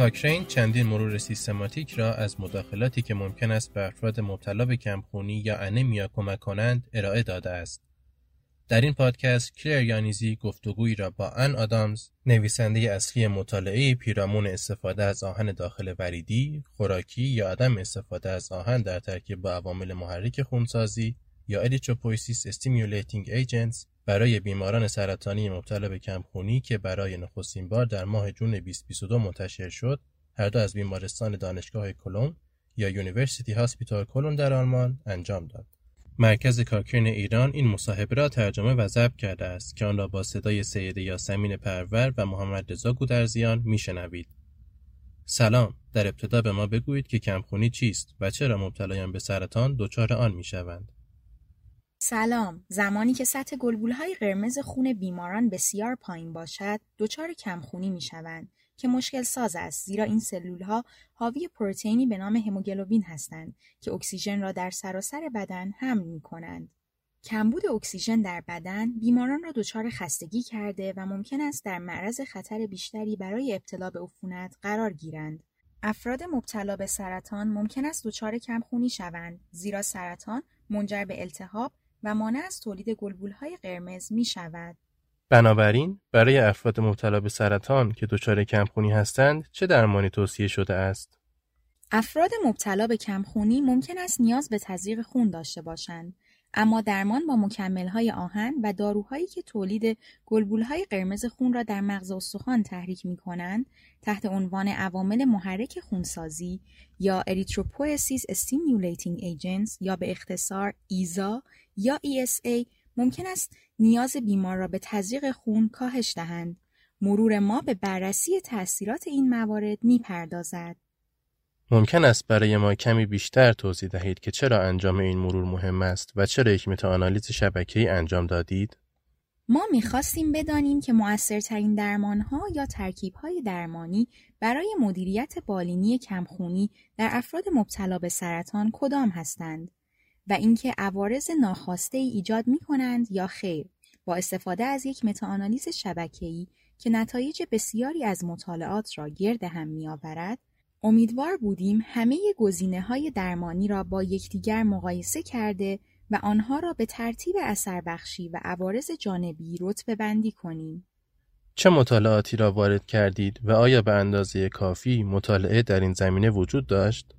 کاکرین چندین مرور سیستماتیک را از مداخلاتی که ممکن است به افراد مبتلا به کمخونی یا anemia کمک کنند ارائه داده است. در این پادکست کلیر یانیزی گفتگویی را با ان آدامز نویسنده اصلی مطالعه پیرامون استفاده از آهن داخل وریدی، خوراکی یا عدم استفاده از آهن در ترکیب با عوامل محرک خونسازی یا erythropoiesis stimulating agents برای بیماران سرطانی مبتلا به کمخونی که برای نخستین بار در ماه جون 2022 منتشر شد هر دو از بیمارستان دانشگاه کلون یا University Hospital کلون در آلمان انجام داد. مرکز کاکرین ایران این مصاحبه را ترجمه و ضبط کرده است که آن را با صدای سید یاسمین پرور و محمد رضا گودرزیان میشنوید. سلام در ابتدا به ما بگویید که کمخونی چیست و چرا مبتلایان به سرطان دچار آن می‌شوند سلام زمانی که سلول های قرمز خون بیماران بسیار پایین باشد دچار کمخونی می‌شوند که مشکل ساز است زیرا این سلول ها حاوی پروتئینی به نام هموگلوبین هستند که اکسیژن را در سراسر بدن حمل می کنند. کمبود اکسیژن در بدن بیماران را دچار خستگی کرده و ممکن است در معرض خطر بیشتری برای ابتلا به عفونت قرار گیرند. افراد مبتلا به سرطان ممکن است دچار کمخونی شوند زیرا سرطان منجر به التهاب و مانع از تولید های قرمز می شود. بنابراین برای افراد مبتلا به سرطان که دچار کمخونی هستند چه درمانی توصیه شده است؟ افراد مبتلا به کمخونی ممکن است نیاز به تزریق خون داشته باشند اما درمان با های آهن و داروهایی که تولید های قرمز خون را در مغز استخوان تحریک می کنند تحت عنوان عوامل محرک خونسازی یا Erythropoiesis Stimulating Agents یا به اختصار ایزا یا ESA ممکن است نیاز بیمار را به تزریق خون کاهش دهند. مرور ما به بررسی تاثیرات این موارد می پردازد. ممکن است برای ما کمی بیشتر توضیح دهید که چرا انجام این مرور مهم است و چرا یک متاآنالیز شبکه‌ای انجام دادید؟ ما می‌خواستیم بدانیم که مؤثرترین درمانها یا ترکیبهای درمانی برای مدیریت بالینی کمخونی در افراد مبتلا به سرطان کدام هستند و اینکه عوارض ناخواسته ای ایجاد می کنند یا خیر با استفاده از یک متاآنالیز شبکه‌ای که نتایج بسیاری از مطالعات را گرد هم می آورد امیدوار بودیم همه گزینه های درمانی را با یکدیگر مقایسه کرده و آنها را به ترتیب اثر بخشی و عوارض جانبی رتبه بندی کنیم. چه مطالعاتی را وارد کردید و آیا به اندازه کافی مطالعه در این زمینه وجود داشت؟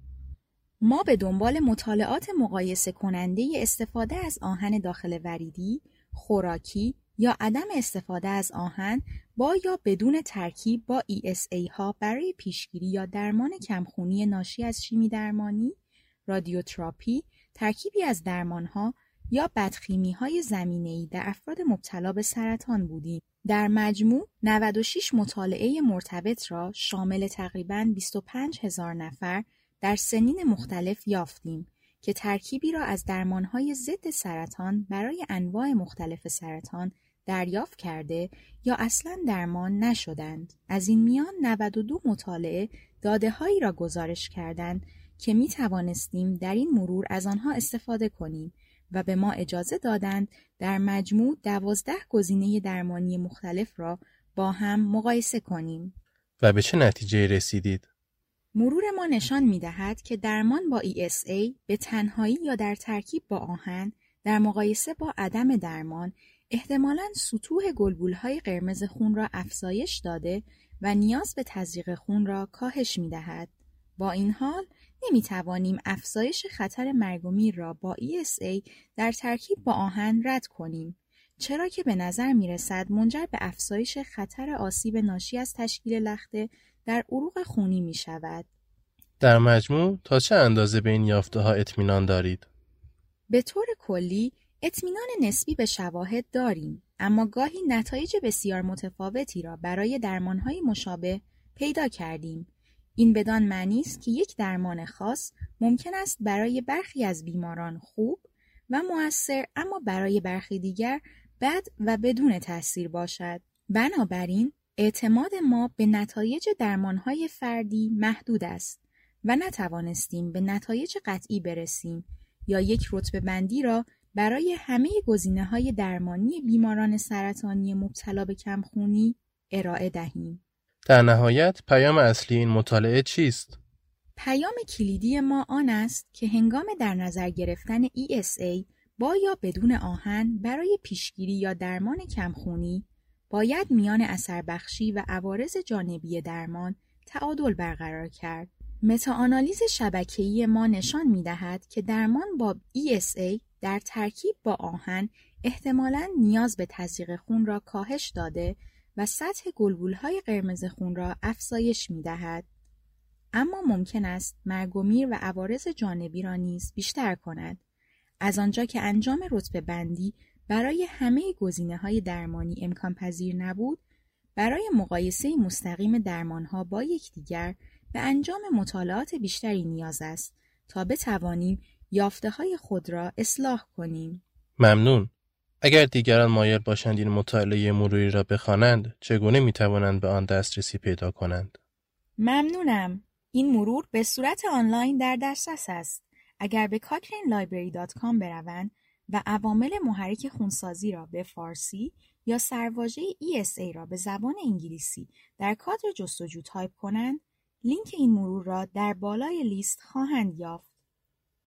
ما به دنبال مطالعات مقایسه کننده استفاده از آهن داخل وریدی، خوراکی یا عدم استفاده از آهن با یا بدون ترکیب با ESA ها برای پیشگیری یا درمان کمخونی ناشی از شیمی درمانی، رادیوتراپی، ترکیبی از درمان ها یا بدخیمی های زمینه در افراد مبتلا به سرطان بودیم. در مجموع 96 مطالعه مرتبط را شامل تقریباً 25 هزار نفر در سنین مختلف یافتیم که ترکیبی را از درمانهای ضد سرطان برای انواع مختلف سرطان دریافت کرده یا اصلا درمان نشدند. از این میان 92 مطالعه داده هایی را گزارش کردند که می توانستیم در این مرور از آنها استفاده کنیم و به ما اجازه دادند در مجموع دوازده گزینه درمانی مختلف را با هم مقایسه کنیم. و به چه نتیجه رسیدید؟ مرور ما نشان می دهد که درمان با ESA به تنهایی یا در ترکیب با آهن در مقایسه با عدم درمان احتمالا سطوح های قرمز خون را افزایش داده و نیاز به تزریق خون را کاهش می دهد. با این حال نمی توانیم افزایش خطر مرگ و میر را با ESA در ترکیب با آهن رد کنیم چرا که به نظر می رسد منجر به افزایش خطر آسیب ناشی از تشکیل لخته در عروق خونی می شود. در مجموع تا چه اندازه به این یافته ها اطمینان دارید؟ به طور کلی اطمینان نسبی به شواهد داریم اما گاهی نتایج بسیار متفاوتی را برای درمانهای مشابه پیدا کردیم این بدان معنی است که یک درمان خاص ممکن است برای برخی از بیماران خوب و موثر اما برای برخی دیگر بد و بدون تاثیر باشد بنابراین اعتماد ما به نتایج درمانهای فردی محدود است و نتوانستیم به نتایج قطعی برسیم یا یک رتبه بندی را برای همه گزینه های درمانی بیماران سرطانی مبتلا به کمخونی ارائه دهیم. در نهایت پیام اصلی این مطالعه چیست؟ پیام کلیدی ما آن است که هنگام در نظر گرفتن ESA با یا بدون آهن برای پیشگیری یا درمان کمخونی باید میان اثر بخشی و عوارض جانبی درمان تعادل برقرار کرد. متاآنالیز شبکه‌ای ما نشان می‌دهد که درمان با ESA در ترکیب با آهن احتمالاً نیاز به تزریق خون را کاهش داده و سطح گلبولهای قرمز خون را افزایش می‌دهد. اما ممکن است مرگ و و عوارض جانبی را نیز بیشتر کند. از آنجا که انجام رتبه بندی برای همه گزینه های درمانی امکان پذیر نبود، برای مقایسه مستقیم درمانها با یکدیگر به انجام مطالعات بیشتری نیاز است تا بتوانیم یافته های خود را اصلاح کنیم. ممنون. اگر دیگران مایل باشند این مطالعه مروری را بخوانند، چگونه می توانند به آن دسترسی پیدا کنند؟ ممنونم. این مرور به صورت آنلاین در دسترس است. اگر به cochranelibrary.com بروند و عوامل محرک خونسازی را به فارسی یا سرواژه ESA را به زبان انگلیسی در کادر جستجو تایپ کنند، لینک این مرور را در بالای لیست خواهند یافت.